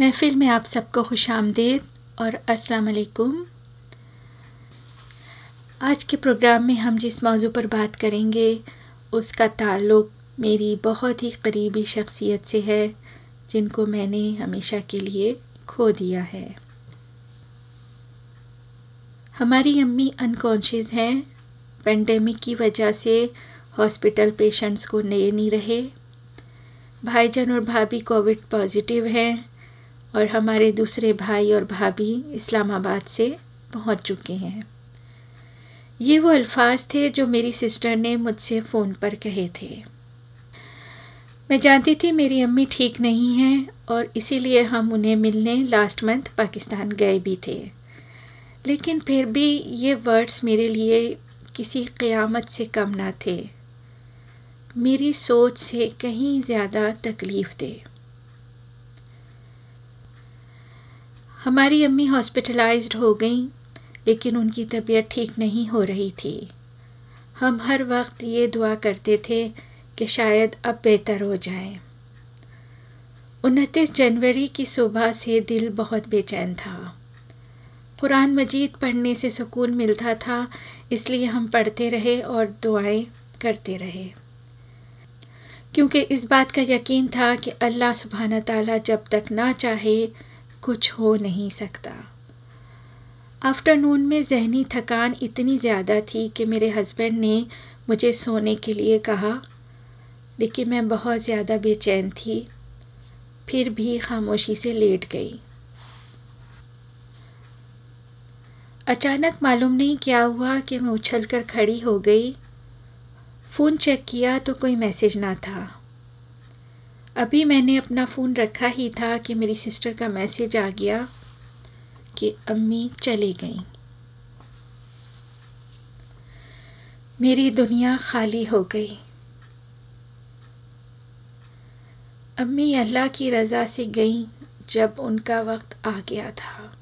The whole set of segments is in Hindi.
महफिल में आप सबको खुश आमदेद और अस्सलाम वालेकुम। आज के प्रोग्राम में हम जिस मौजू पर बात करेंगे, उसका ताल्लुक़ मेरी बहुत ही करीबी शख्सियत से है, जिनको मैंने हमेशा के लिए खो दिया है। हमारी अम्मी अनकॉन्शियस हैं। पेंडेमिक की वजह से हॉस्पिटल पेशेंट्स को नए नहीं रहे। भाईजान और भाभी कोविड पॉजिटिव हैं। और हमारे दूसरे भाई और भाभी इस्लामाबाद से पहुँच चुके हैं। ये वो अल्फाज थे जो मेरी सिस्टर ने मुझसे फ़ोन पर कहे थे। मैं जानती थी मेरी अम्मी ठीक नहीं हैं और इसीलिए हम उन्हें मिलने लास्ट मंथ पाकिस्तान गए भी थे। लेकिन फिर भी ये वर्ड्स मेरे लिए किसी क़यामत से कम ना थे। मेरी सोच से कहीं ज़्यादा तकलीफ़ दे हमारी अम्मी हॉस्पिटलाइज्ड हो गई, लेकिन उनकी तबीयत ठीक नहीं हो रही थी। हम हर वक्त ये दुआ करते थे कि शायद अब बेहतर हो जाए। उनतीस जनवरी की सुबह से दिल बहुत बेचैन था। कुरान मजीद पढ़ने से सुकून मिलता था, इसलिए हम पढ़ते रहे और दुआएँ करते रहे। क्योंकि इस बात का यकीन था कि अल्लाह सुबहाना ताला जब तक ना चाहे कुछ हो नहीं सकता। आफ्टरनून में जहनी थकान इतनी ज़्यादा थी कि मेरे हस्बैंड ने मुझे सोने के लिए कहा, लेकिन मैं बहुत ज़्यादा बेचैन थी। फिर भी खामोशी से लेट गई। अचानक मालूम नहीं क्या हुआ कि मैं उछल कर खड़ी हो गई। फ़ोन चेक किया तो कोई मैसेज ना था। अभी मैंने अपना फ़ोन रखा ही था कि मेरी सिस्टर का मैसेज आ गया कि अम्मी चली गई। मेरी दुनिया खाली हो गई। अम्मी अल्लाह की रज़ा से गई जब उनका वक्त आ गया था।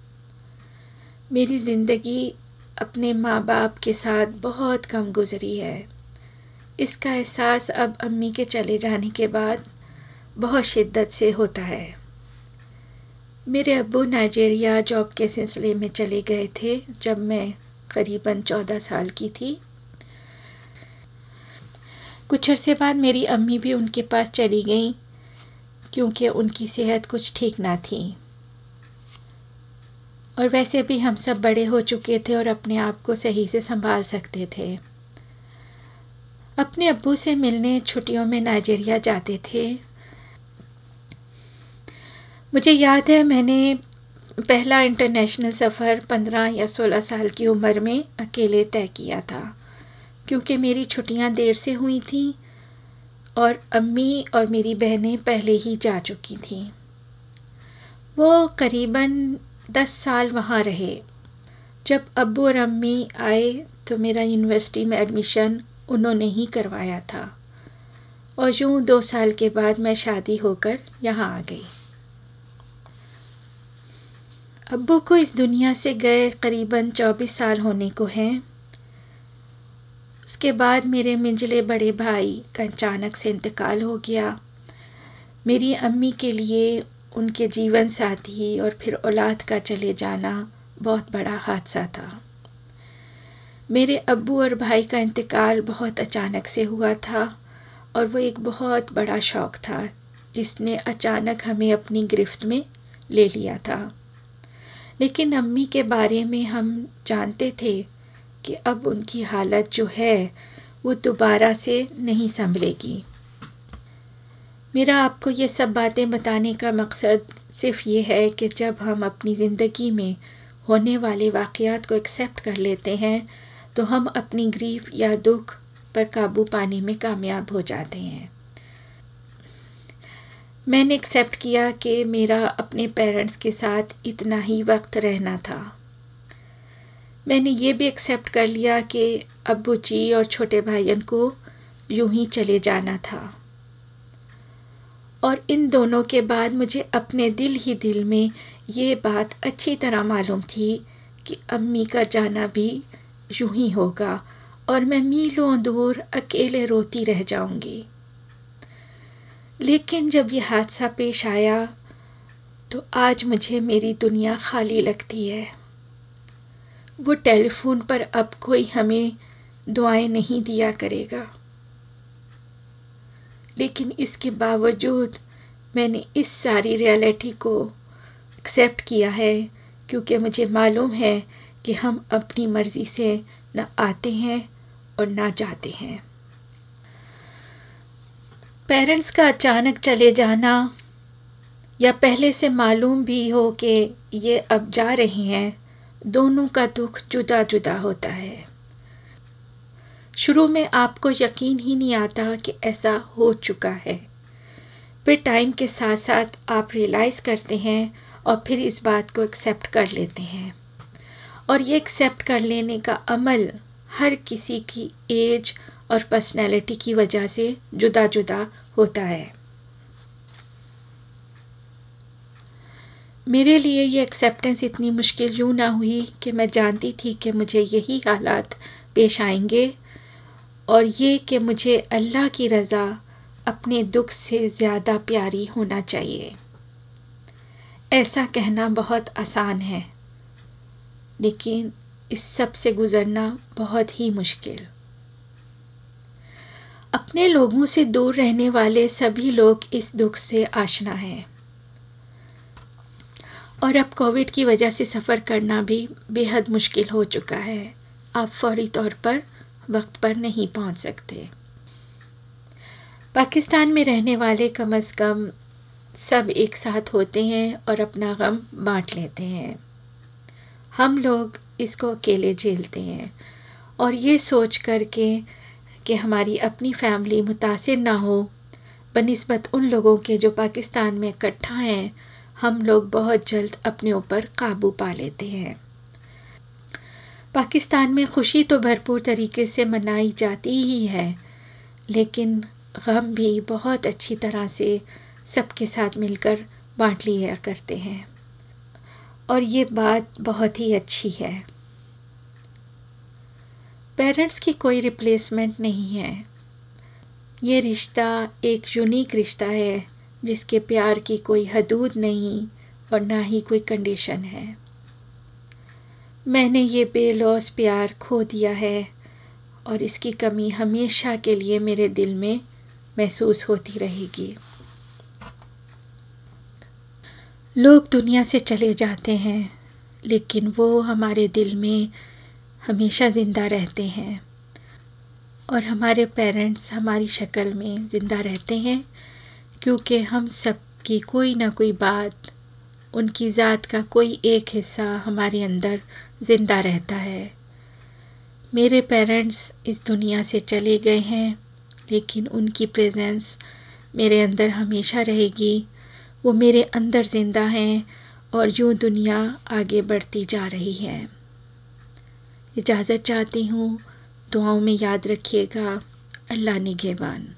मेरी ज़िंदगी अपने माँ बाप के साथ बहुत कम गुज़री है। इसका एहसास अब अम्मी के चले जाने के बाद बहुत शिद्दत से होता है। मेरे अबू नाइजेरिया जॉब के सिलसिले में चले गए थे जब मैं करीबन चौदह साल की थी। कुछ अरसे बाद मेरी अम्मी भी उनके पास चली गई, क्योंकि उनकी सेहत कुछ ठीक ना थी। और वैसे भी हम सब बड़े हो चुके थे और अपने आप को सही से संभाल सकते थे। अपने अब्बू से मिलने छुट्टियों में नाइजेरिया जाते थे। मुझे याद है मैंने पहला इंटरनेशनल सफ़र पंद्रह या सोलह साल की उम्र में अकेले तय किया था, क्योंकि मेरी छुट्टियाँ देर से हुई थी और अम्मी और मेरी बहनें पहले ही जा चुकी थीं। वो करीबन दस साल वहाँ रहे। जब अबू और अम्मी आए तो मेरा यूनिवर्सिटी में एडमिशन उन्होंने ही करवाया था और यूँ दो साल के बाद मैं शादी होकर यहाँ आ गई। अब्बू को इस दुनिया से गए करीबन चौबीस साल होने को हैं। उसके बाद मेरे मिंजले बड़े भाई का अचानक से इंतकाल हो गया। मेरी अम्मी के लिए उनके जीवन साथी और फिर औलाद का चले जाना बहुत बड़ा हादसा था। मेरे अब्बू और भाई का इंतकाल बहुत अचानक से हुआ था और वो एक बहुत बड़ा शौक़ था जिसने अचानक हमें अपनी गिरफ्त में ले लिया था। लेकिन अम्मी के बारे में हम जानते थे कि अब उनकी हालत जो है, वो दोबारा से नहीं संभलेगी। मेरा आपको ये सब बातें बताने का मकसद सिर्फ़ ये है कि जब हम अपनी ज़िंदगी में होने वाले वाक़ात को एक्सेप्ट कर लेते हैं तो हम अपनी ग्रीफ या दुख पर काबू पाने में कामयाब हो जाते हैं। मैंने एक्सेप्ट किया कि मेरा अपने पेरेंट्स के साथ इतना ही वक्त रहना था। मैंने ये भी एक्सेप्ट कर लिया कि अब्बू जी और छोटे भाइयन को यूँ ही चले जाना था। और इन दोनों के बाद मुझे अपने दिल ही दिल में ये बात अच्छी तरह मालूम थी कि अम्मी का जाना भी यूँ ही होगा और मैं मीलों दूर अकेले रोती रह जाऊँगी। लेकिन जब ये हादसा पेश आया तो आज मुझे मेरी दुनिया खाली लगती है। वो टेलीफोन पर अब कोई हमें दुआएँ नहीं दिया करेगा। लेकिन इसके बावजूद मैंने इस सारी रियलिटी को एक्सेप्ट किया है, क्योंकि मुझे मालूम है कि हम अपनी मर्ज़ी से ना आते हैं और ना जाते हैं। पेरेंट्स का अचानक चले जाना या पहले से मालूम भी हो कि ये अब जा रहे हैं, दोनों का दुख जुदा जुदा होता है। शुरू में आपको यकीन ही नहीं आता कि ऐसा हो चुका है। फिर टाइम के साथ साथ आप रियलाइज़ करते हैं और फिर इस बात को एक्सेप्ट कर लेते हैं। और ये एक्सेप्ट कर लेने का अमल हर किसी की एज और पर्सनैलिटी की वजह से जुदा जुदा होता है। मेरे लिए ये एक्सेप्टेंस इतनी मुश्किल यूँ ना हुई कि मैं जानती थी कि मुझे यही हालात पेश आएँगे और ये कि मुझे अल्लाह की रज़ा अपने दुख से ज़्यादा प्यारी होना चाहिए। ऐसा कहना बहुत आसान है, लेकिन इस सबसे गुज़रना बहुत ही मुश्किल। अपने लोगों से दूर रहने वाले सभी लोग इस दुख से आशना हैं। और अब कोविड की वजह से सफ़र करना भी बेहद मुश्किल हो चुका है। आप फौरी तौर पर वक्त पर नहीं पहुँच सकते। पाकिस्तान में रहने वाले कम अज़ कम सब एक साथ होते हैं और अपना गम बांट लेते हैं। हम लोग इसको अकेले झेलते हैं। और ये सोच कर के कि हमारी अपनी फैमिली मुतासर ना हो। बनस्बत उन लोगों के जो पाकिस्तान में इकट्ठा हैं, हम लोग बहुत जल्द अपने ऊपर काबू पा लेते हैं। पाकिस्तान में खुशी तो भरपूर तरीके से मनाई जाती ही है, लेकिन गम भी बहुत अच्छी तरह से सबके साथ मिलकर बांट लिया करते हैं। और ये बात बहुत ही अच्छी है। पेरेंट्स की कोई रिप्लेसमेंट नहीं है। ये रिश्ता एक यूनिक रिश्ता है, जिसके प्यार की कोई हदूद नहीं और ना ही कोई कंडीशन है। मैंने ये बेलौस प्यार खो दिया है और इसकी कमी हमेशा के लिए मेरे दिल में महसूस होती रहेगी। लोग दुनिया से चले जाते हैं, लेकिन वो हमारे दिल में हमेशा ज़िंदा रहते हैं। और हमारे पेरेंट्स हमारी शक्ल में ज़िंदा रहते हैं, क्योंकि हम सब की कोई ना कोई बात, उनकी ज़ात का कोई एक हिस्सा हमारे अंदर ज़िंदा रहता है। मेरे पेरेंट्स इस दुनिया से चले गए हैं, लेकिन उनकी प्रेजेंस मेरे अंदर हमेशा रहेगी। वो मेरे अंदर ज़िंदा हैं और यूँ दुनिया आगे बढ़ती जा रही है। इजाज़त चाहती हूँ। दुआओं में याद रखिएगा। अल्लाह निगेबान।